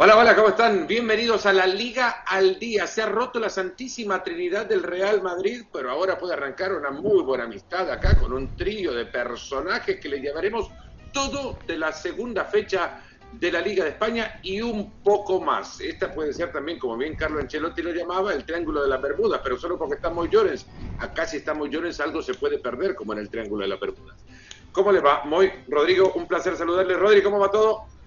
Hola, hola, ¿cómo están? Bienvenidos a la Liga al Día. Se ha roto la Santísima Trinidad del Real Madrid, pero ahora puede arrancar una muy buena amistad acá con un trío de personajes que le llevaremos todo de la segunda fecha de la Liga de España y un poco más. Esta puede ser también, como bien Carlos Ancelotti lo llamaba, el Triángulo de la Bermuda, pero solo porque estamos llores. Acá si estamos llores algo se puede perder, como en el Triángulo de la Bermuda. ¿Cómo le va? Muy, Rodrigo, un placer saludarle. Rodrigo, ¿cómo va todo?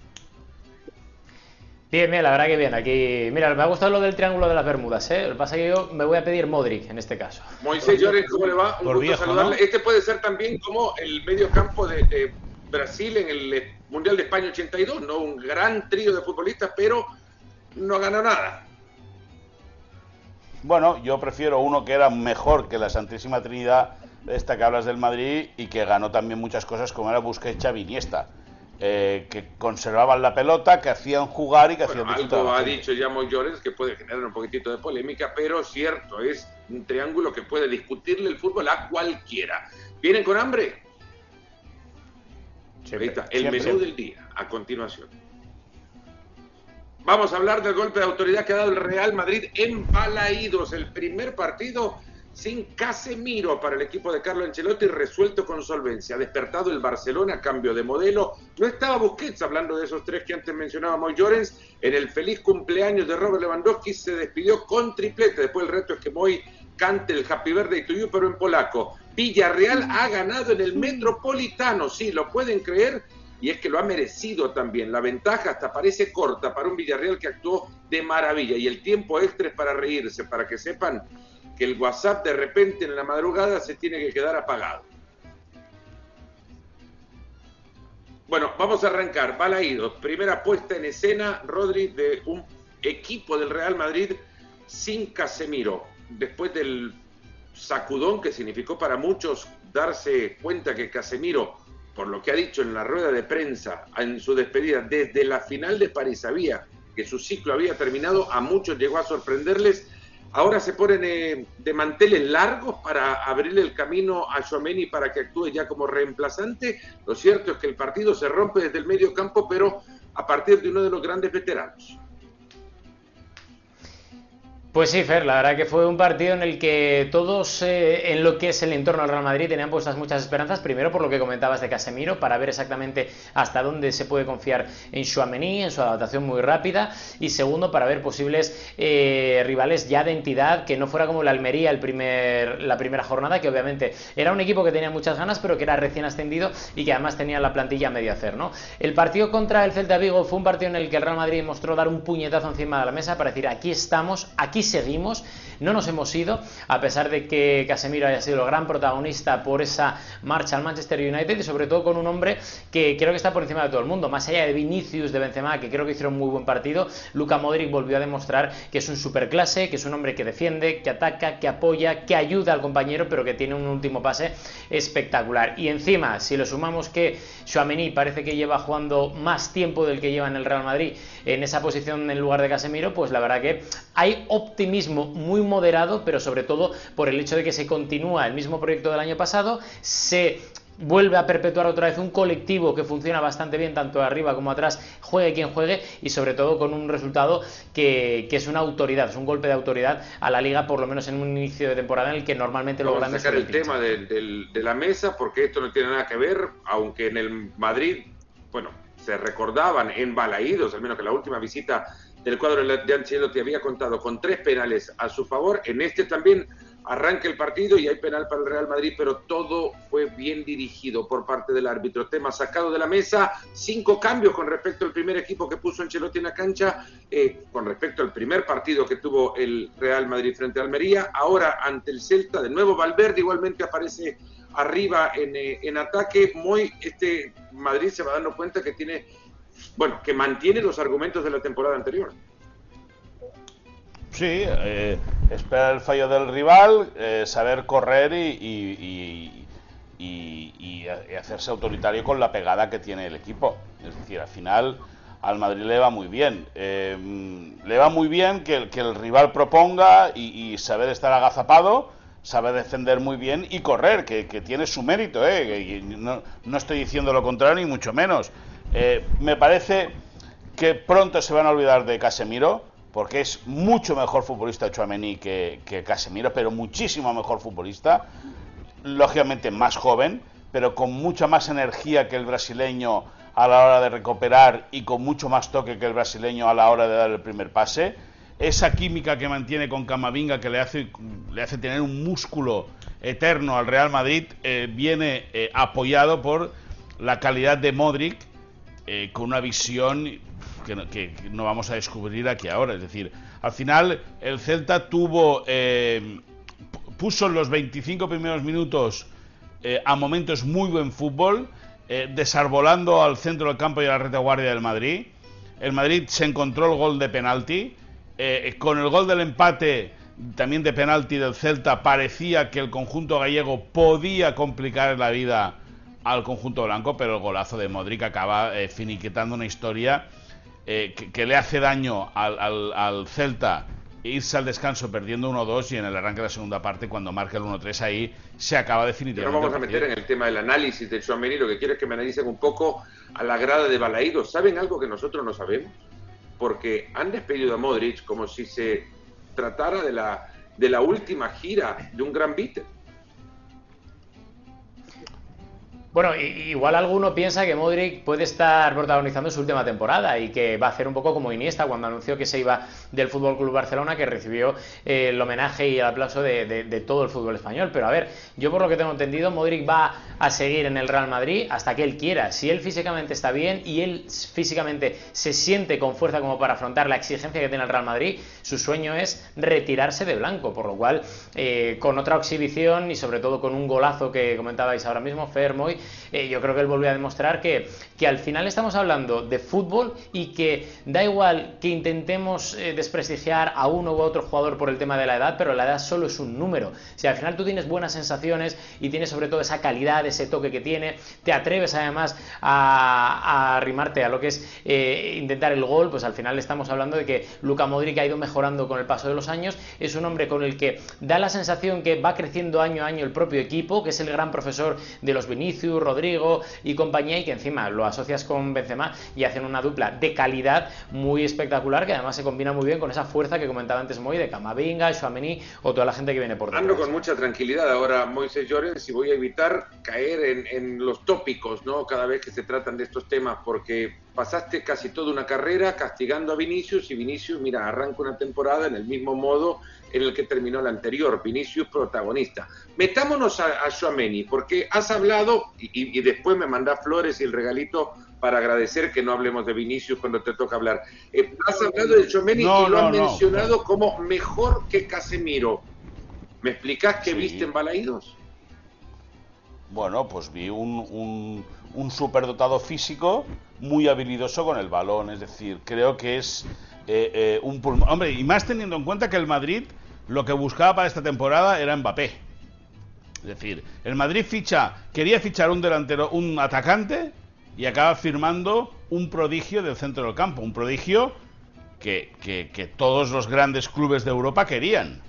Bien, bien, la verdad que bien. Aquí, mira, me ha gustado lo del triángulo de las Bermudas, ¿eh? Lo que pasa es que yo me voy a pedir Modric en este caso. Moisés Llores, ¿cómo le va? Un gusto saludarle. Este puede ser también como el medio campo de, Brasil en el Mundial de España 82, ¿no? Un gran trío de futbolistas, pero no ganó nada. Bueno, yo prefiero uno que era mejor que la Santísima Trinidad, esta que hablas del Madrid, y que ganó también muchas cosas como era Busquets, Xavi Iniesta eh, que conservaban la pelota, que hacían jugar y que hacían Algo ha dicho ya Llorens que puede generar un poquitito de polémica, pero cierto, es un triángulo que puede discutirle el fútbol a cualquiera. ¿Vienen con hambre? Ahí está, el menú del día, a continuación. Vamos a hablar del golpe de autoridad que ha dado el Real Madrid en Balaídos, el primer partido sin Casemiro para el equipo de Carlo Ancelotti, resuelto con solvencia. Ha despertado el Barcelona, cambio de modelo. No estaba Busquets, hablando de esos tres que antes mencionábamos, Llorens. En el feliz cumpleaños de Robert Lewandowski se despidió con triplete. Después el reto es que Moy cante el Happy Birthday to you, pero en polaco. Villarreal ha ganado en el Metropolitano, sí, lo pueden creer. Y es que lo ha merecido también. La ventaja hasta parece corta para un Villarreal que actuó de maravilla. Y el tiempo extra es para reírse, para que sepan que el WhatsApp de repente en la madrugada se tiene que quedar apagado. Bueno, vamos a arrancar. Balaídos, primera puesta en escena, Rodri, de un equipo del Real Madrid sin Casemiro. Después del sacudón que significó para muchos darse cuenta que Casemiro, por lo que ha dicho en la rueda de prensa en su despedida, desde la final de París sabía que su ciclo había terminado, a muchos llegó a sorprenderles Ahora se ponen eh, de manteles largos para abrirle el camino a Chouameni para que actúe ya como reemplazante. Lo cierto es que el partido se rompe desde el medio campo, pero a partir de uno de los grandes veteranos. Pues sí, Fer, la verdad que fue un partido en el que todos eh, en lo que es el entorno del Real Madrid tenían puestas muchas esperanzas, primero por lo que comentabas de Casemiro, para ver exactamente hasta dónde se puede confiar en Chouameni, en su adaptación muy rápida, y segundo para ver posibles eh, rivales ya de entidad, que no fuera como la Almería el primer, la primera jornada, que obviamente era un equipo que tenía muchas ganas, pero que era recién ascendido y que además tenía la plantilla a medio hacer, ¿no? El partido contra el Celta Vigo fue un partido en el que el Real Madrid mostró dar un puñetazo encima de la mesa para decir aquí estamos, aquí seguimos, no nos hemos ido, a pesar de que Casemiro haya sido el gran protagonista por esa marcha al Manchester United y sobre todo con un hombre que creo que está por encima de todo el mundo, más allá de Vinicius, de Benzema, que creo que hicieron muy buen partido, Luca Modric volvió a demostrar que es un superclase, que es un hombre que defiende, que ataca, que apoya, que ayuda al compañero, pero que tiene un último pase espectacular. Y encima, si le sumamos que Chouameni parece que lleva jugando más tiempo del que lleva en el Real Madrid en esa posición en lugar de Casemiro, pues la verdad que hay optimismo muy moderado, pero sobre todo por el hecho de que se continúa el mismo proyecto del año pasado, se vuelve a perpetuar otra vez un colectivo que funciona bastante bien tanto arriba como atrás, juegue quien juegue y sobre todo con un resultado que, es una autoridad, es un golpe de autoridad a la liga por lo menos en un inicio de temporada en el que normalmente lo grandes... a sacar el tema de, de, la mesa porque esto no tiene nada que ver, aunque en el Madrid, bueno, se recordaban en Balaídos, al menos que la última visita del cuadro de Ancelotti había contado con tres penales a su favor. En este también arranca el partido y hay penal para el Real Madrid, pero todo fue bien dirigido por parte del árbitro. Tema sacado de la mesa, cinco cambios con respecto al primer equipo que puso Ancelotti en la cancha, eh, con respecto al primer partido que tuvo el Real Madrid frente a Almería. Ahora ante el Celta, de nuevo Valverde igualmente aparece arriba en, eh, en ataque. Muy este Madrid se va dando cuenta que tiene bueno, que mantiene los argumentos de la temporada anterior. Sí, eh, esperar el fallo del rival, eh, saber correr y, y, hacerse autoritario con la pegada que tiene el equipo. Es decir, al final al Madrid le va muy bien. Eh, le va muy bien que, que el rival proponga y, saber estar agazapado, saber defender muy bien y correr, que, tiene su mérito. no, no estoy diciendo lo contrario ni mucho menos. Eh, me parece que pronto se van a olvidar de Casemiro, porque es mucho mejor futbolista Chouameni que, Casemiro, pero muchísimo mejor futbolista, lógicamente más joven, pero con mucha más energía que el brasileño a la hora de recuperar y con mucho más toque que el brasileño a la hora de dar el primer pase. Esa química que mantiene con Camavinga, que le hace, le hace tener un músculo eterno al Real Madrid, eh, viene eh, apoyado por la calidad de Modric, eh, con una visión que no, vamos a descubrir aquí ahora. Es decir, al final el Celta tuvo, puso en los 25 primeros minutos a momentos muy buen fútbol eh, desarbolando al centro del campo y a la retaguardia del Madrid. El Madrid se encontró el gol de penalti. Eh, con el gol del empate, también de penalti del Celta, parecía que el conjunto gallego podía complicar la vida al conjunto blanco, pero el golazo de Modric acaba eh, finiquitando una historia que, que, le hace daño al, al, al Celta irse al descanso perdiendo 1-2 y en el arranque de la segunda parte, cuando marca el 1-3 ahí, se acaba definitivamente. No vamos a meter en el tema del análisis de Chouameni, lo que quiero es que me analicen un poco a la grada de Balaído. ¿Saben algo que nosotros no sabemos? Porque han despedido a Modric como si se tratara de la, de la última gira de un gran beater. Bueno, igual alguno piensa que Modric puede estar protagonizando su última temporada y que va a hacer un poco como Iniesta cuando anunció que se iba del Fútbol Club Barcelona, que recibió eh, el homenaje y el aplauso de, todo el fútbol español. Pero a ver, yo por lo que tengo entendido, Modric va a seguir en el Real Madrid hasta que él quiera. Si él físicamente está bien y él físicamente se siente con fuerza como para afrontar la exigencia que tiene el Real Madrid, su sueño es retirarse de blanco. Por lo cual, eh, con otra exhibición y sobre todo con un golazo que comentabais ahora mismo, Fermoy eh, yo creo que él volvió a demostrar que, que, al final estamos hablando de fútbol y que da igual que intentemos eh, desprestigiar a uno u otro jugador por el tema de la edad, pero la edad solo es un número. Si al final tú tienes buenas sensaciones y tienes sobre todo esa calidad, ese toque que tiene, te atreves además a, arrimarte a lo que es eh, intentar el gol, pues al final estamos hablando de que Luka Modric ha ido mejorando con el paso de los años, es un hombre con el que da la sensación que va creciendo año a año el propio equipo, que es el gran profesor de los Vinicius, Rodrigo y compañía y que encima lo asocias con Benzema y hacen una dupla de calidad muy espectacular que además se combina muy bien con esa fuerza que comentaba antes Moy de Camavinga, Chouameni o toda la gente que viene por detrás. Ando con mucha tranquilidad ahora Moisés Llorens y voy a evitar caer en, en los tópicos, ¿no? Cada vez que se tratan de estos temas porque pasaste casi toda una carrera castigando a Vinicius y Vinicius, mira, arranca una temporada en el mismo modo en el que terminó la anterior, Vinicius protagonista. Metámonos a, a porque has hablado, y, después me mandás flores y el regalito para agradecer que no hablemos de Vinicius cuando te toca hablar. Eh, has hablado de Chouameni y lo has mencionado como mejor que Casemiro. ¿Me explicás qué viste en Balaídos? Bueno, pues vi un, un, un superdotado físico muy habilidoso con el balón. Es decir, creo que es eh, eh, un pulmón. Hombre, y más teniendo en cuenta que el Madrid lo que buscaba para esta temporada era Mbappé. Es decir, el Madrid ficha, quería fichar un delantero, un atacante, y acaba firmando un prodigio del centro del campo. Un prodigio que, que todos los grandes clubes de Europa querían.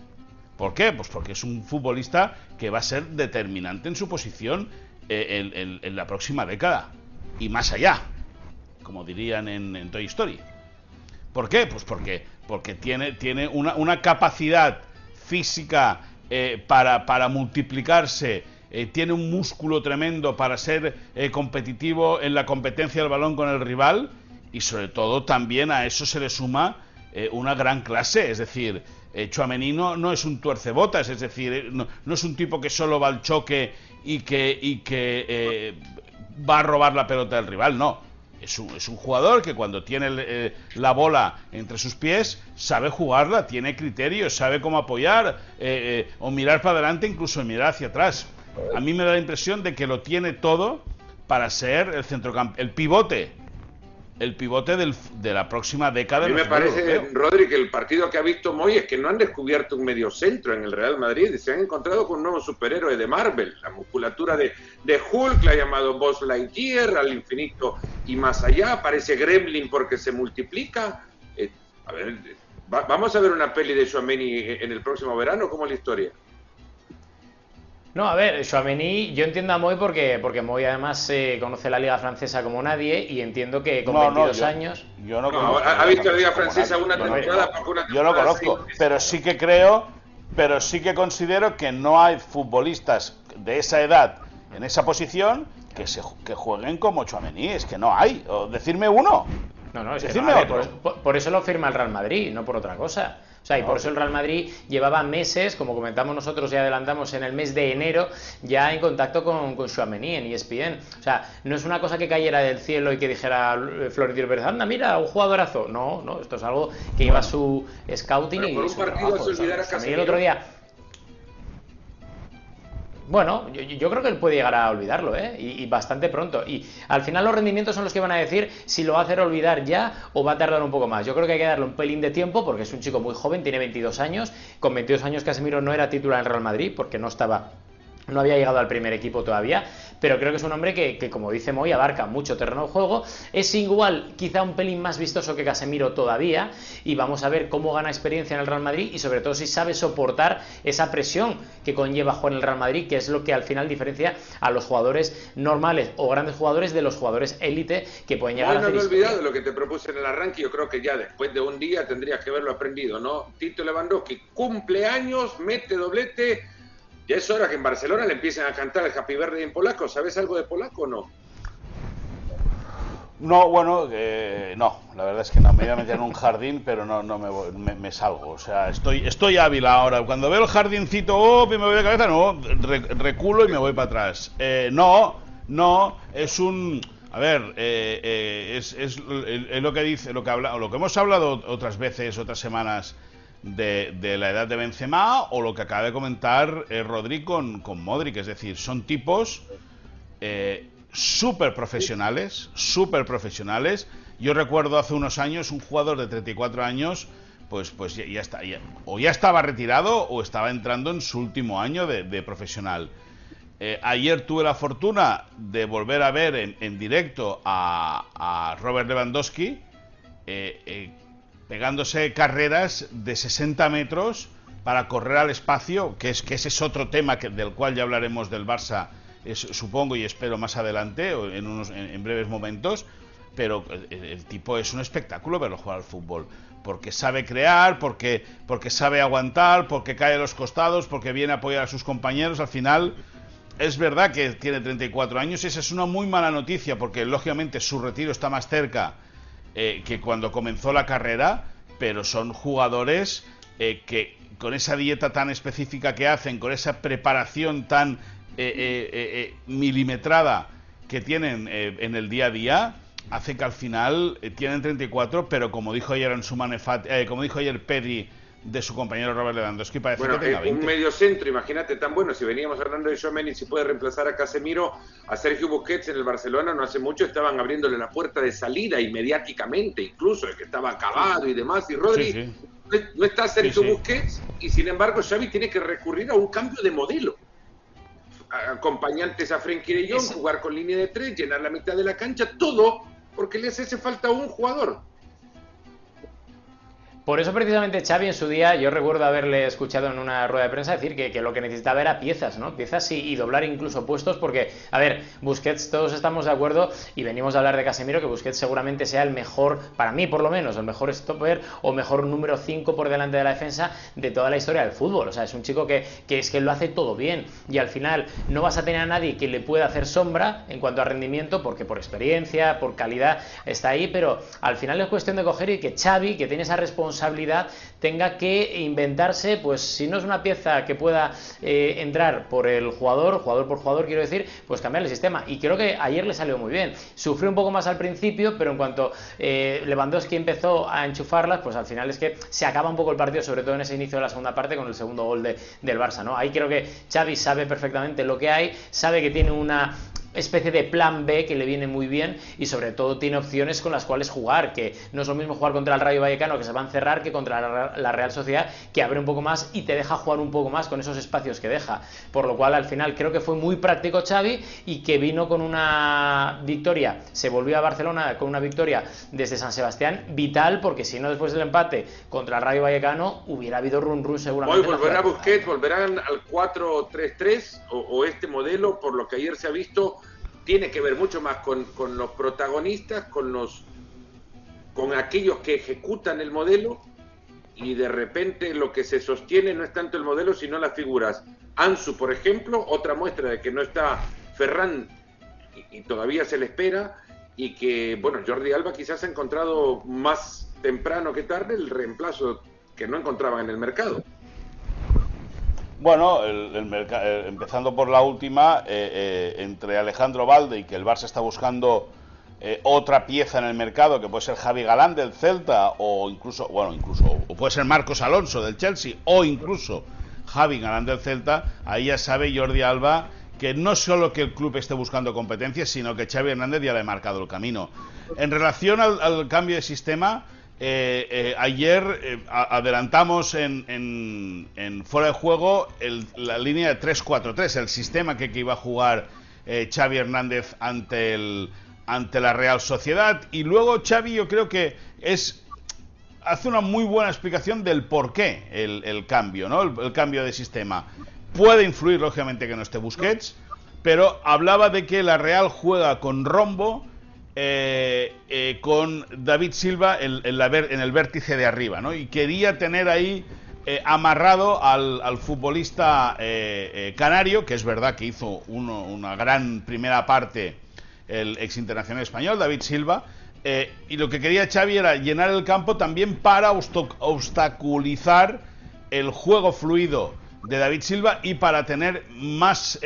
¿Por qué? Pues porque es un futbolista que va a ser determinante en su posición eh, en, la próxima década y más allá, como dirían en, Toy Story. ¿Por qué? Pues porque, porque tiene, tiene una, una capacidad física eh, para, multiplicarse, eh, tiene un músculo tremendo para ser competitivo en la competencia del balón con el rival y sobre todo también a eso se le suma una gran clase, es decir, eh, no, es un tuercebotas, es decir, no, es un tipo que solo va al choque y que, y que eh, va a robar la pelota del rival, no. Es un, es un jugador que cuando tiene eh, la bola entre sus pies sabe jugarla, tiene criterios, sabe cómo apoyar eh, o mirar para adelante, incluso mirar hacia atrás. A mí me da la impresión de que lo tiene todo para ser el el pivote el pivote del, de la próxima década. A mí me parece, Rodri, que el partido que ha visto Moy es que no han descubierto un medio centro en el Real Madrid, se han encontrado con un nuevo superhéroe de Marvel, la musculatura de, de Hulk, la ha llamado Boss Lightyear, al infinito y más allá, parece Gremlin porque se multiplica. Eh, a ver, vamos a ver una peli de Xuameni en el próximo verano, ¿cómo es la historia? No, a ver, Chouameni, yo entiendo a Moy porque, porque Moy además eh, conoce la liga francesa como nadie y entiendo que con 22 años... Yo no conozco. ¿Ha visto la liga francesa una temporada? Yo no conozco, pero sí que creo, pero sí que considero que no hay futbolistas de esa edad en esa posición que, se, que jueguen como Chouameni, es que no hay. O decirme uno. No, no, es que no, por, eso lo firma el Real Madrid, no por otra cosa. O sea, y por eso el Real Madrid llevaba meses, como comentamos nosotros y adelantamos en el mes de enero, ya en contacto con, con Chouameni en ESPN. O sea, no es una cosa que cayera del cielo y que dijera Florentino Pérez, anda, mira, un jugadorazo. No, no, esto es algo que lleva su scouting y por un partido se olvidara casi el otro día bueno, yo, creo que él puede llegar a olvidarlo, ¿eh? Y, bastante pronto. Y al final los rendimientos son los que van a decir si lo va a hacer olvidar ya o va a tardar un poco más. Yo creo que hay que darle un pelín de tiempo porque es un chico muy joven, tiene 22 años. Con 22 años Casemiro no era titular en Real Madrid porque no estaba no había llegado al primer equipo todavía, pero creo que es un hombre que, como dice Moy, abarca mucho terreno de juego. Es igual, quizá un pelín más vistoso que Casemiro todavía, y vamos a ver cómo gana experiencia en el Real Madrid y sobre todo si sabe soportar esa presión que conlleva jugar en el Real Madrid, que es lo que al final diferencia a los jugadores normales o grandes jugadores de los jugadores élite que pueden llegar a hacer. No he olvidado lo que te propuse en el arranque, yo creo que ya después de un día tendrías que haberlo aprendido, ¿no? Tito Lewandowski, cumpleaños, mete doblete ya es hora que en Barcelona le empiecen a cantar el Happy Birthday en polaco. ¿Sabes algo de polaco o no? No, bueno, eh, no, la verdad es que no, me voy a meter en un jardín, pero no, no me, me, salgo, o sea, estoy, estoy hábil ahora, cuando veo el jardincito, oh, me voy de cabeza, no, reculo y me voy para atrás. Eh, no, no, es un, a ver, eh, es, es, lo que dice, lo que habla, lo que hemos hablado otras veces, otras semanas, de, la edad de Benzema o lo que acaba de comentar eh, con, Modric. Es decir, son tipos eh, súper profesionales, súper profesionales. Yo recuerdo hace unos años un jugador de 34 años, pues, pues ya, está, o ya estaba retirado o estaba entrando en su último año de, profesional. Eh, ayer tuve la fortuna de volver a ver en, directo a, a, Robert Lewandowski, pegándose carreras de 60 metros para correr al espacio, que, es, que ese es otro tema que, del cual ya hablaremos del Barça, supongo y espero más adelante, en, unos, en, breves momentos, pero el, tipo es un espectáculo verlo jugar al fútbol, porque sabe crear, porque, porque sabe aguantar, porque cae a los costados, porque viene a apoyar a sus compañeros, al final... Es verdad que tiene 34 años y esa es una muy mala noticia porque lógicamente su retiro está más cerca eh, que cuando comenzó la carrera, pero son jugadores eh, que con esa dieta tan específica que hacen, con esa preparación tan eh, milimetrada que tienen en el día a día, hace que al final tienen 34, pero como dijo ayer en su como dijo ayer Pedri de su compañero Robert Lewandowski parece que tenga 20. un medio centro, imagínate tan bueno, si veníamos hablando de Jomeni, si puede reemplazar a Casemiro, a Sergio Busquets en el Barcelona, no hace mucho estaban abriéndole la puerta de salida inmediáticamente, incluso el que estaba acabado y demás, y Rodri, No, está Sergio Busquets, y sin embargo Xavi tiene que recurrir a un cambio de modelo. Acompañantes a Frenkie de Jong, jugar con línea de tres, llenar la mitad de la cancha, todo porque le hace falta un jugador. Por eso precisamente Xavi en su día, yo recuerdo haberle escuchado en una rueda de prensa decir que, lo que necesitaba era piezas, ¿no? Piezas y, doblar incluso puestos, porque, a ver, Busquets todos estamos de acuerdo y venimos a hablar de Casemiro, que Busquets seguramente sea el mejor, para mí por lo menos, el mejor stopper o mejor número 5 por delante de la defensa de toda la historia del fútbol. O sea, es un chico que, que es que lo hace todo bien y al final no vas a tener a nadie que le pueda hacer sombra en cuanto a rendimiento, porque por experiencia, por calidad está ahí, pero al final es cuestión de coger y que Xavi, que tiene esa responsabilidad, responsabilidad tenga que inventarse, pues si no es una pieza que pueda eh, entrar por el jugador, jugador por jugador quiero decir, pues cambiar el sistema. Y creo que ayer le salió muy bien. Sufrió un poco más al principio, pero en cuanto eh, Lewandowski empezó a enchufarlas, pues al final es que se acaba un poco el partido, sobre todo en ese inicio de la segunda parte con el segundo gol de, del Barça. ¿no? Ahí creo que Xavi sabe perfectamente lo que hay, sabe que tiene una especie de plan B que le viene muy bien y sobre todo tiene opciones con las cuales jugar, que no es lo mismo jugar contra el Rayo Vallecano que se va a encerrar que contra la Real Sociedad que abre un poco más y te deja jugar un poco más con esos espacios que deja. Por lo cual al final creo que fue muy práctico Xavi y que vino con una victoria, se volvió a Barcelona con una victoria desde San Sebastián vital porque si no después del empate contra el Rayo Vallecano hubiera habido run run seguramente. Hoy volverá Busquets, volverán al 4-3-3 o, o este modelo por lo que ayer se ha visto tiene que ver mucho más con, los protagonistas, con los con aquellos que ejecutan el modelo y de repente lo que se sostiene no es tanto el modelo sino las figuras. Ansu, por ejemplo, otra muestra de que no está Ferran y, y todavía se le espera y que, bueno, Jordi Alba quizás ha encontrado más temprano que tarde el reemplazo que no encontraban en el mercado. Bueno, el, el eh, empezando por la última, eh, eh, entre Alejandro Valde y que el Barça está buscando eh, otra pieza en el mercado, que puede ser Javi Galán del Celta, o incluso, bueno, incluso, o puede ser Marcos Alonso del Chelsea, o incluso Javi Galán del Celta, ahí ya sabe Jordi Alba que no solo que el club esté buscando competencias, sino que Xavi Hernández ya le ha marcado el camino. En relación al, al cambio de sistema, eh, eh, ayer eh, adelantamos en, fuera de juego la línea de 3-4-3, el sistema que, iba a jugar Xavi Hernández ante, el, ante la Real Sociedad. Y luego Xavi yo creo que es hace una muy buena explicación del por qué el, el cambio, ¿no? El, el, cambio de sistema. Puede influir, lógicamente, que no esté Busquets, pero hablaba de que la Real juega con rombo, eh, eh, con David Silva en, el vértice de arriba, ¿no? Y quería tener ahí eh, amarrado al, al futbolista eh, canario, que es verdad que hizo uno, una gran primera parte el ex internacional español, David Silva, y lo que quería Xavi era llenar el campo también para obstaculizar el juego fluido de David Silva y para tener más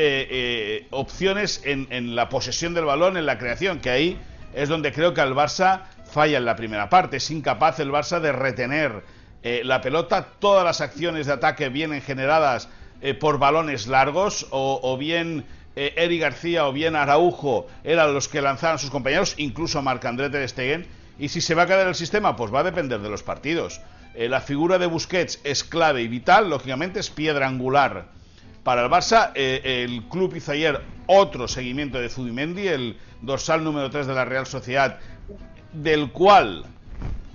opciones en, en la posesión del balón, en la creación, que ahí es donde creo que al Barça falla en la primera parte. Es incapaz el Barça de retener eh, la pelota. Todas las acciones de ataque vienen generadas eh, por balones largos o, bien eh, Eri García o bien Araujo eran los que lanzaban a sus compañeros, incluso Marc André Ter Stegen. Y si se va a caer el sistema, pues va a depender de los partidos. Eh, la figura de Busquets es clave y vital, lógicamente es piedra angular para el Barça. Eh, el club hizo ayer otro seguimiento de Zubimendi, el dorsal número 3 de la Real Sociedad, del cual,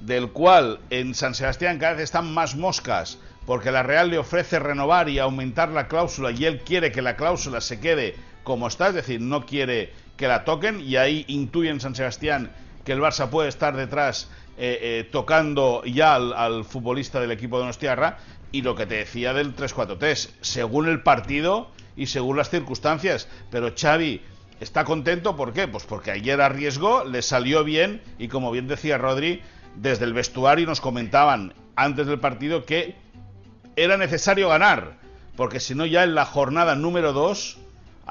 del cual en San Sebastián cada vez están más moscas, porque la Real le ofrece renovar y aumentar la cláusula y él quiere que la cláusula se quede como está, es decir, no quiere que la toquen y ahí intuyen San Sebastián que el Barça puede estar detrás eh, eh, tocando ya al, al, futbolista del equipo de Nostiarra y lo que te decía del 3-4-3, según el partido y según las circunstancias. Pero Xavi está contento, ¿por qué? Pues porque ayer arriesgó, le salió bien y como bien decía Rodri, desde el vestuario nos comentaban antes del partido que era necesario ganar, porque si no ya en la jornada número 2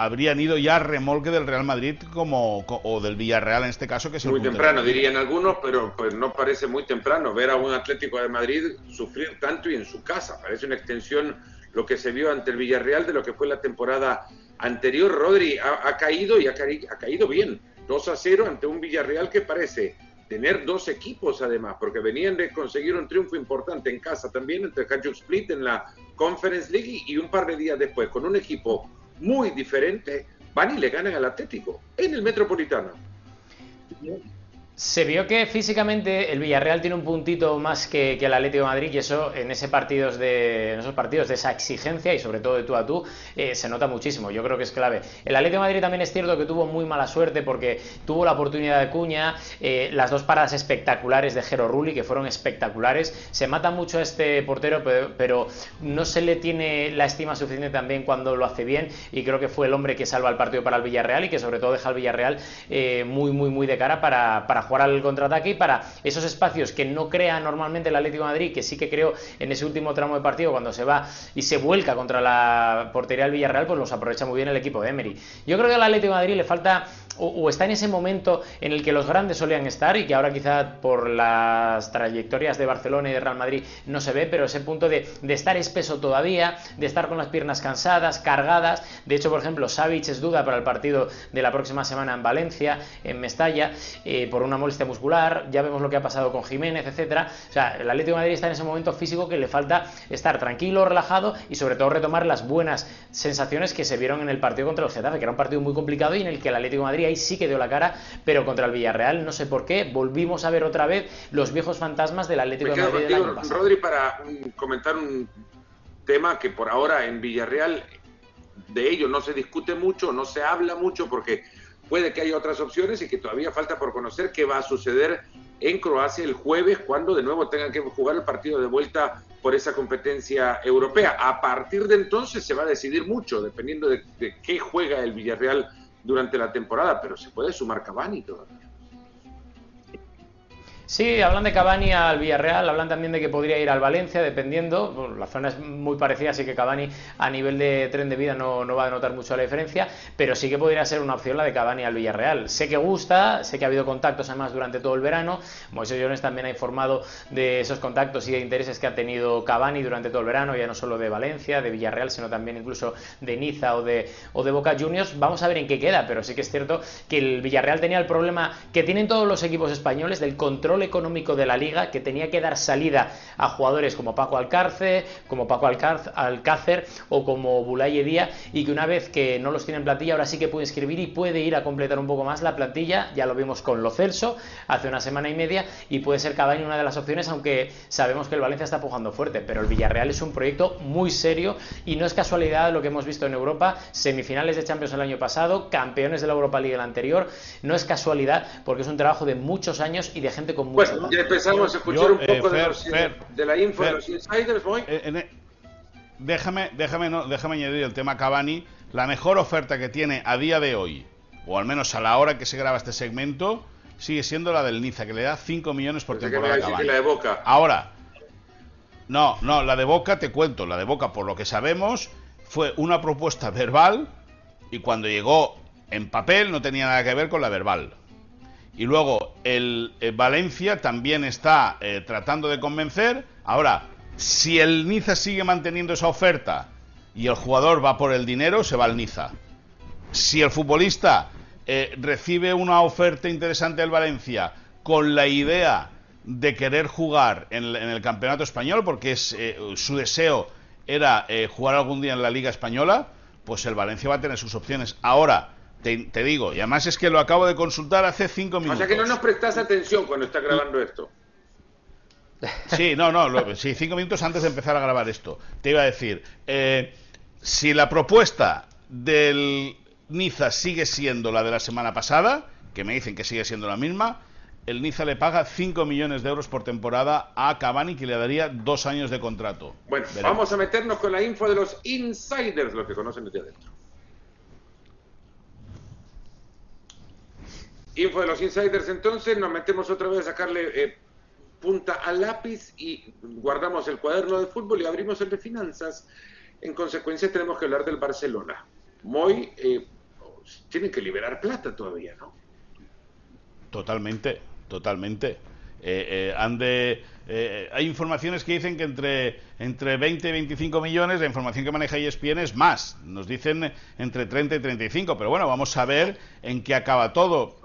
habrían ido ya a remolque del Real Madrid como o del Villarreal en este caso que es muy temprano dirían algunos pero pues no parece muy temprano ver a un Atlético de Madrid sufrir tanto y en su casa. Parece una extensión lo que se vio ante el Villarreal de lo que fue la temporada anterior. Rodri ha, ha caído y ha, ca ha, caído bien. 2 a 0 ante un Villarreal que parece tener dos equipos además porque venían de conseguir un triunfo importante en casa también entre Hajduk Split en la Conference League y un par de días después con un equipo muy diferente, van y le ganan al Atlético en el Metropolitano. Se vio que físicamente el Villarreal tiene un puntito más que, el Atlético de Madrid y eso en, ese de, en esos partidos de esa exigencia y sobre todo de tú a tú eh, se nota muchísimo, yo creo que es clave. El Atlético de Madrid también es cierto que tuvo muy mala suerte porque tuvo la oportunidad de Cuña, eh, las dos paradas espectaculares de Jero Rulli que fueron espectaculares, se mata mucho a este portero pero, pero, no se le tiene la estima suficiente también cuando lo hace bien y creo que fue el hombre que salva el partido para el Villarreal y que sobre todo deja al Villarreal eh, muy muy muy de cara para, para jugar al contraataque y para esos espacios que no crea normalmente el Atlético Madrid, que sí que creó en ese último tramo de partido cuando se va y se vuelca contra la portería del Villarreal, pues los aprovecha muy bien el equipo de Emery. Yo creo que al Atlético de Madrid le falta o, está en ese momento en el que los grandes solían estar y que ahora quizá por las trayectorias de Barcelona y de Real Madrid no se ve, pero ese punto de, estar espeso todavía, de estar con las piernas cansadas, cargadas. De hecho, por ejemplo, Savic es duda para el partido de la próxima semana en Valencia, en Mestalla, eh, por una molestia muscular. Ya vemos lo que ha pasado con Jiménez, etcétera. O sea, el Atlético de Madrid está en ese momento físico que le falta estar tranquilo, relajado y sobre todo retomar las buenas sensaciones que se vieron en el partido contra el Getafe, que era un partido muy complicado y en el que el Atlético de Madrid ahí sí que dio la cara, pero contra el Villarreal no sé por qué volvimos a ver otra vez los viejos fantasmas del Atlético de Madrid del año pasado. Rodri para comentar un tema que por ahora en Villarreal de ello no se discute mucho, no se habla mucho porque puede que haya otras opciones y que todavía falta por conocer qué va a suceder en Croacia el jueves cuando de nuevo tengan que jugar el partido de vuelta por esa competencia europea. A partir de entonces se va a decidir mucho, dependiendo de, qué juega el Villarreal durante la temporada, pero se puede sumar Cavani todavía. Sí, hablan de Cavani al Villarreal, hablan también de que podría ir al Valencia, dependiendo. la zona es muy parecida, así que Cavani a nivel de tren de vida no, va a notar mucho la diferencia, pero sí que podría ser una opción la de Cavani al Villarreal. Sé que gusta, sé que ha habido contactos además durante todo el verano. Moisés Jones también ha informado de esos contactos y de intereses que ha tenido Cavani durante todo el verano, ya no solo de Valencia, de Villarreal, sino también incluso de Niza o de, o de Boca Juniors. Vamos a ver en qué queda, pero sí que es cierto que el Villarreal tenía el problema que tienen todos los equipos españoles del control económico de la liga que tenía que dar salida a jugadores como Paco Alcárcer, como Paco Alcácer o como Bulay Edía y que una vez que no los tiene en plantilla ahora sí que puede inscribir y puede ir a completar un poco más la plantilla, ya lo vimos con Lo Celso hace una semana y media y puede ser Cavani una de las opciones aunque sabemos que el Valencia está pujando fuerte, pero el Villarreal es un proyecto muy serio y no es casualidad lo que hemos visto en Europa, semifinales de Champions el año pasado, campeones de la Europa League el anterior, no es casualidad porque es un trabajo de muchos años y de gente con mucho ya empezamos a escuchar un poco de, la info de los insiders, voy. Eh, e- déjame, déjame, no, déjame añadir el tema Cavani. La mejor oferta que tiene a día de hoy, o al menos a la hora que se graba este segmento, sigue siendo la del Niza, que le da 5 millones por temporada a Cavani. la de Boca. Ahora, no, no, la de Boca te cuento, la de Boca, por lo que sabemos, fue una propuesta verbal y cuando llegó en papel no tenía nada que ver con la verbal. Y luego el, eh, Valencia también está eh, tratando de convencer. Ahora, si el Niza sigue manteniendo esa oferta y el jugador va por el dinero, se va al Niza. Si el futbolista eh, recibe una oferta interesante del Valencia con la idea de querer jugar en, el campeonato español, porque su deseo era jugar algún día en la Liga Española, pues el Valencia va a tener sus opciones. Ahora, te, digo, y además es que lo acabo de consultar hace cinco minutos. O sea que no nos prestas atención cuando estás grabando esto. Sí, no, no, sí, cinco minutos antes de empezar a grabar esto. Te iba a decir, eh, si la propuesta del Niza sigue siendo la de la semana pasada, que me dicen que sigue siendo la misma, el Niza le paga 5 millones de euros por temporada a Cavani, que le daría dos años de contrato. Bueno, vamos a meternos con la info de los insiders, los que conocen desde adentro. Info de los insiders, entonces nos metemos otra vez a sacarle eh, punta al lápiz y guardamos el cuaderno de fútbol y abrimos el de finanzas. En consecuencia, tenemos que hablar del Barcelona. Moy, eh, tienen que liberar plata todavía, ¿no? Totalmente, totalmente. Eh, eh, de, eh, hay informaciones que dicen que entre, entre 20 y 25 millones, la información que maneja ESPN es más. Nos dicen entre 30 y 35, pero bueno, vamos a ver en qué acaba todo.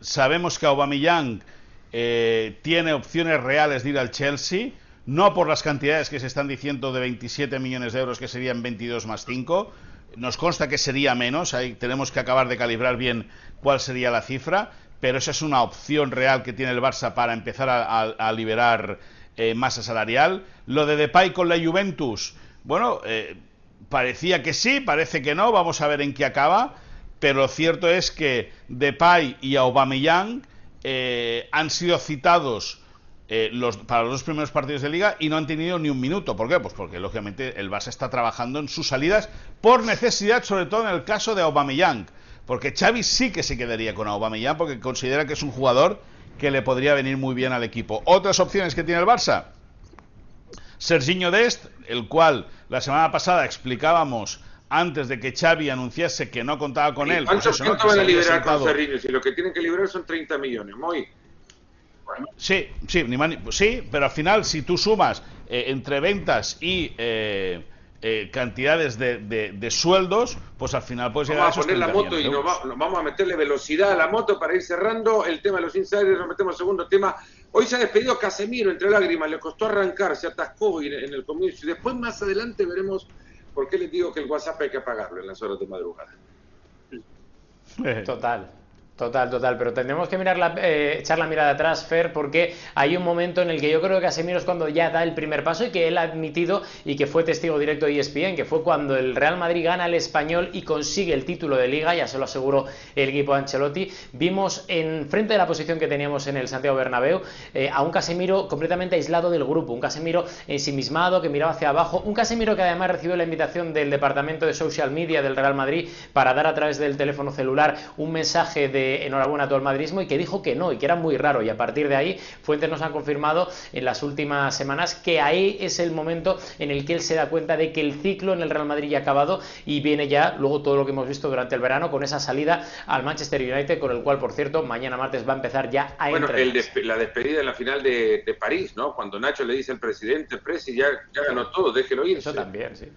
sabemos que Aubameyang tiene opciones reales de ir al Chelsea, no por las cantidades que se están diciendo de 27 millones de euros, que serían 22 más 5. Nos consta que sería menos, ahí tenemos que acabar de calibrar bien cuál sería la cifra, pero esa es una opción real que tiene el Barça para empezar a, liberar eh, masa salarial. Lo de Depay con la Juventus, bueno, eh, parecía que sí, parece que no, vamos a ver en qué acaba, pero lo cierto es que Depay y Aubameyang eh, han sido citados para los dos primeros partidos de liga y no han tenido ni un minuto. ¿Por qué? Pues porque lógicamente el Barça está trabajando en sus salidas por necesidad, sobre todo en el caso de Aubameyang porque Xavi sí que se quedaría con Aubameyang porque considera que es un jugador que le podría venir muy bien al equipo. Otras opciones que tiene el Barça. Serginho Dest, el cual la semana pasada explicábamos antes de que Xavi anunciase que no contaba con él. ¿Cuánto, pues van a liberar con Cerriño? Si lo que tienen que liberar son 30 millones. Muy. Sí, sí, sí, pero al final si tú sumas eh, entre ventas y eh, eh, cantidades de, sueldos, pues al final puedes llegar vamos a, poner la moto y nos, vamos a meterle velocidad a la moto para ir cerrando el tema de los insiders, nos metemos segundo tema. Hoy se ha despedido Casemiro entre lágrimas, le costó arrancar, se atascó en, en el comienzo y después más adelante veremos por qué les digo que el WhatsApp hay que apagarlo en las horas de madrugada. Total. Total, total, pero tendremos que mirar la, eh, echar la mirada atrás, Fer, porque hay un momento en el que yo creo que Casemiro es cuando ya da el primer paso y que él ha admitido y que fue testigo directo de ESPN, que fue cuando el Real Madrid gana el español y consigue el título de liga, ya se lo aseguró el equipo de Ancelotti. Vimos en frente de la posición que teníamos en el Santiago Bernabéu eh, a un Casemiro completamente aislado del grupo, un Casemiro ensimismado que miraba hacia abajo, un Casemiro que además recibió la invitación del departamento de social media del Real Madrid para dar a través del teléfono celular un mensaje de enhorabuena a todo el madridismo y que dijo que no y que era muy raro. Y a partir de ahí fuentes nos han confirmado en las últimas semanas que ahí es el momento en el que él se da cuenta de que el ciclo en el Real Madrid ya ha acabado y viene ya luego todo lo que hemos visto durante el verano con esa salida al Manchester United con el cual por cierto mañana martes va a empezar ya a bueno la despedida en la final de, París no cuando Nacho le dice al presidente Presi ya, ya ganó todo déjelo ir eso también sí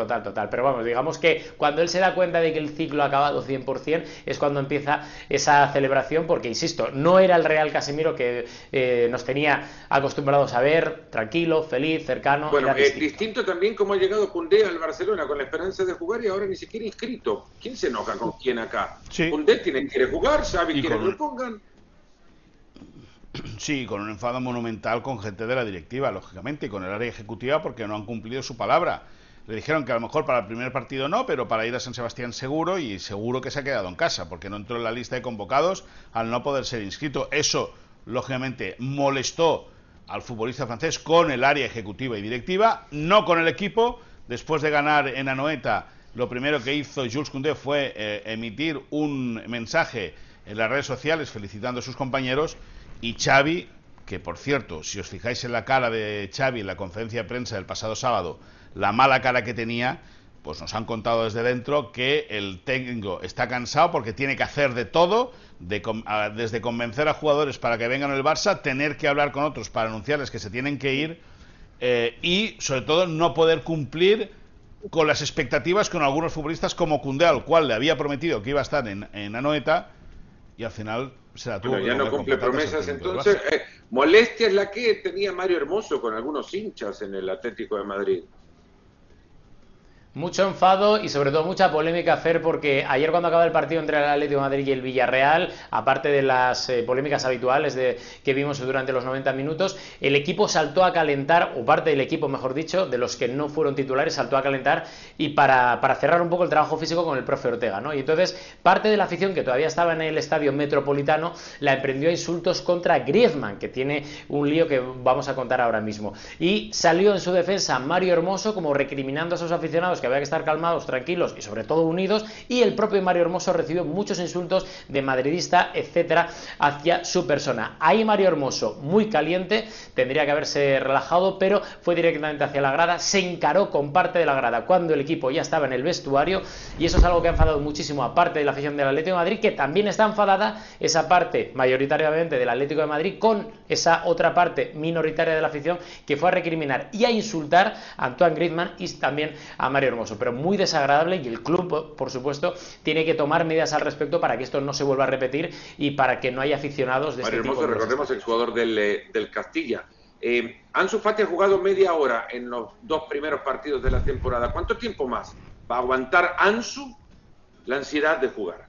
Total, total. Pero vamos, digamos que cuando él se da cuenta de que el ciclo ha acabado 100% es cuando empieza esa celebración, porque insisto, no era el Real Casemiro que eh, nos tenía acostumbrados a ver, tranquilo, feliz, cercano. Bueno, es distinto. también cómo ha llegado Cundé al Barcelona con la esperanza de jugar y ahora ni siquiera inscrito. ¿Quién se enoja con quién acá? Sí. tiene, quiere jugar, sabe quiere que lo pongan. Sí, con un enfado monumental con gente de la directiva, lógicamente, y con el área ejecutiva porque no han cumplido su palabra. Le dijeron que a lo mejor para el primer partido no, pero para ir a San Sebastián seguro y seguro que se ha quedado en casa, porque no entró en la lista de convocados al no poder ser inscrito. Eso, lógicamente, molestó al futbolista francés con el área ejecutiva y directiva, no con el equipo. Después de ganar en Anoeta, lo primero que hizo Jules Koundé fue eh, emitir un mensaje en las redes sociales felicitando a sus compañeros y Xavi, que por cierto, si os fijáis en la cara de Xavi en la conferencia de prensa del pasado sábado, la mala cara que tenía, pues nos han contado desde dentro que el técnico está cansado porque tiene que hacer de todo, desde convencer a jugadores para que vengan al Barça, tener que hablar con otros para anunciarles que se tienen que ir eh, y sobre todo no poder cumplir con las expectativas con algunos futbolistas como Cundé, al cual le había prometido que iba a estar en, en Anoeta y al final se la tuvo ya no cumple promesas entonces. Eh, molestia es la que tenía Mario Hermoso con algunos hinchas en el Atlético de Madrid. Mucho enfado y sobre todo mucha polémica, Fer, porque ayer cuando acaba el partido entre el Atlético de Madrid y el Villarreal, aparte de las eh, polémicas habituales de, que vimos durante los 90 minutos, el equipo saltó a calentar, o parte del equipo, mejor dicho, de los que no fueron titulares, saltó a calentar y para, para cerrar un poco el trabajo físico con el profe Ortega, ¿no? Y entonces parte de la afición que todavía estaba en el estadio metropolitano la emprendió a insultos contra Griezmann, que tiene un lío que vamos a contar ahora mismo. Y salió en su defensa Mario Hermoso como recriminando a esos aficionados que había que estar calmados, tranquilos y sobre todo unidos. Y el propio Mario Hermoso recibió muchos insultos de madridista, etcétera, hacia su persona. Ahí Mario Hermoso, muy caliente, tendría que haberse relajado, pero fue directamente hacia la grada, se encaró con parte de la grada cuando el equipo ya estaba en el vestuario. Y eso es algo que ha enfadado muchísimo a parte de la afición del Atlético de Madrid, que también está enfadada esa parte mayoritariamente del Atlético de Madrid con esa otra parte minoritaria de la afición que fue a recriminar y a insultar a Antoine Griezmann y también a Mario hermoso, pero muy desagradable y el club, por supuesto, tiene que tomar medidas al respecto para que esto no se vuelva a repetir y para que no haya aficionados de Mario este Hermoso, recordemos el jugador del, eh, del Castilla. Eh, Ansu Fati ha jugado media hora en los dos primeros partidos de la temporada. ¿Cuánto tiempo más va a aguantar Ansu la ansiedad de jugar?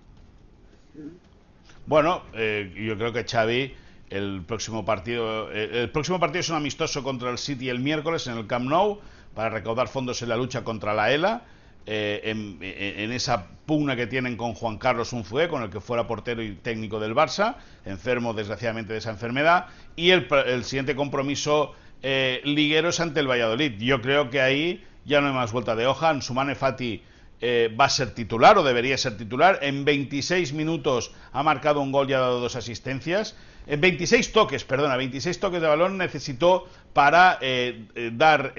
Bueno, eh, yo creo que Xavi el próximo partido el próximo partido es un amistoso contra el City el miércoles en el Camp Nou para recaudar fondos en la lucha contra la ELA. Eh, en, esa pugna que tienen con Juan Carlos Unzué, con el que fuera portero y técnico del Barça, enfermo desgraciadamente de esa enfermedad, y el, siguiente compromiso eh, liguero es ante el Valladolid. Yo creo que ahí ya no hay más vuelta de hoja. Ansumane Fati eh, va a ser titular o debería ser titular. En 26 minutos ha marcado un gol y ha dado dos asistencias. En 26 toques, perdona, 26 toques de balón necesitó para, eh, eh, dar,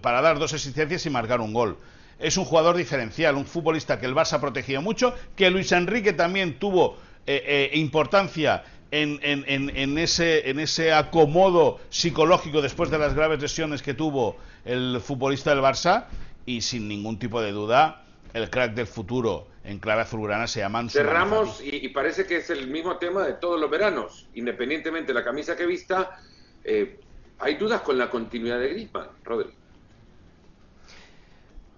para dar dos asistencias y marcar un gol. Es un jugador diferencial, un futbolista que el Barça ha protegido mucho, que Luis Enrique también tuvo importancia en, en, ese, en ese acomodo psicológico después de las graves lesiones que tuvo el futbolista del Barça y sin ningún tipo de duda el crack del futuro en clave azulgrana se llama Cerramos y, y, parece que es el mismo tema de todos los veranos, independientemente de la camisa que vista, eh, hay dudas con la continuidad de Griezmann, Rodri.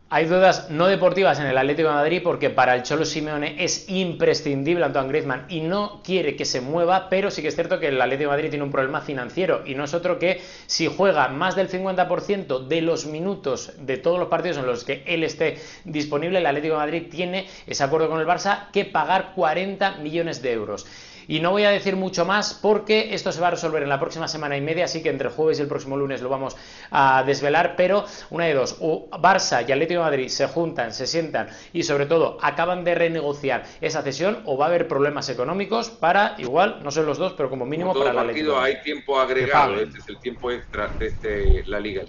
Hay dudas no deportivas en el Atlético de Madrid porque para el Cholo Simeone es imprescindible Antoine Griezmann y no quiere que se mueva, pero sí que es cierto que el Atlético de Madrid tiene un problema financiero y no es otro que si juega más del 50% de los minutos de todos los partidos en los que él esté disponible, el Atlético de Madrid tiene ese acuerdo con el Barça que pagar 40 millones de euros. Y no voy a decir mucho más porque esto se va a resolver en la próxima semana y media, así que entre el jueves y el próximo lunes lo vamos a desvelar, pero una de dos, o Barça y Atlético de Madrid se juntan, se sientan y sobre todo acaban de renegociar esa cesión o va a haber problemas económicos para, igual, no son los dos, pero como mínimo para el Atlético. hay tiempo agregado, este es el tiempo extra de este, la Liga.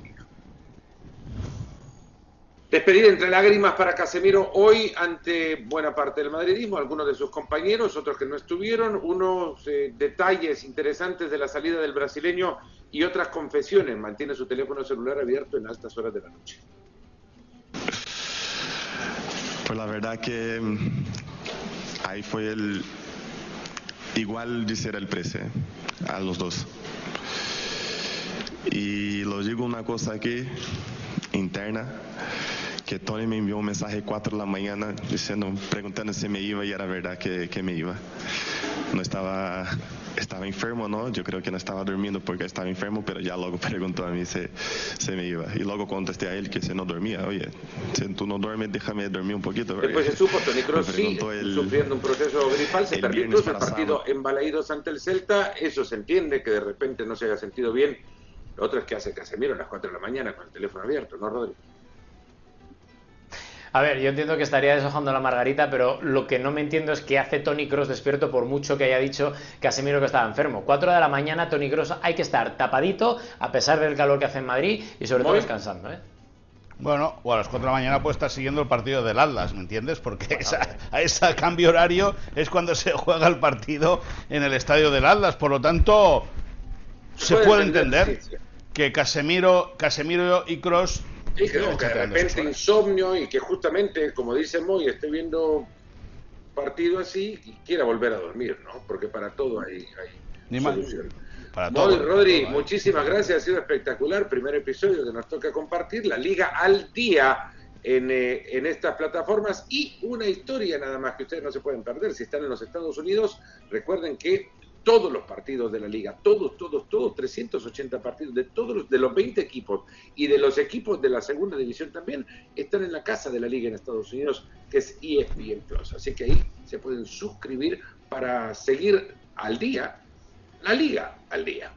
Despedida entre lágrimas para Casemiro hoy ante buena parte del madridismo, algunos de sus compañeros, otros que no estuvieron, unos eh, detalles interesantes de la salida del brasileño y otras confesiones. Mantiene su teléfono celular abierto en altas horas de la noche. Pues la verdad que mm, ahí fue el igual de ser el precio a los dos. Y lo digo una cosa aquí interna que Tony me enviou um mensagem às 4 da manhã dizendo, perguntando se me iba e era verdade que, que me iba. Não estava estava enfermo, não? Eu creio que não estava dormindo porque estava enfermo, mas já logo perguntou a mim se, se me iba. E logo contestei a ele que se não dormia, oye, se tu não dormes, déjame dormir um pouquinho. Depois se supo, Tony Kroos sí, el, sufriendo un proceso gripal, se perdió incluso el partido en Balaídos ante el Celta, eso se entiende, que de repente no se haya sentido bien. Lo otro es que hace Casemiro a las 4 de la mañana con el teléfono abierto, ¿no, Rodrigo? A ver, yo entiendo que estaría deshojando la margarita, pero lo que no me entiendo es qué hace Tony Cross despierto por mucho que haya dicho Casemiro que estaba enfermo. 4 de la mañana, Tony Cross hay que estar tapadito, a pesar del calor que hace en Madrid y sobre todo descansando, ¿eh? Bueno, o a las 4 de la mañana puede estar siguiendo el partido del Atlas, ¿me entiendes? Porque a ese cambio horario es cuando se juega el partido en el estadio del Atlas. Por lo tanto, se puede, entender, que Casemiro, Casemiro y Cross que, de repente insomnio y que justamente, como dice Moy, esté viendo partido así y quiera volver a dormir, ¿no? Porque para todo hay, hay solución. Para Moy, Rodri, muchísimas gracias, ha sido espectacular. Primer episodio que nos toca compartir, la Liga al Día. En, eh, en, estas plataformas y una historia nada más que ustedes no se pueden perder. Si están en los Estados Unidos, recuerden que todos los partidos de la liga, todos, todos, todos, 380 partidos de todos los, de los 20 equipos y de los equipos de la segunda división también están en la casa de la liga en Estados Unidos, que es ESPN Plus. Así que ahí se pueden suscribir para seguir al día, la liga al día.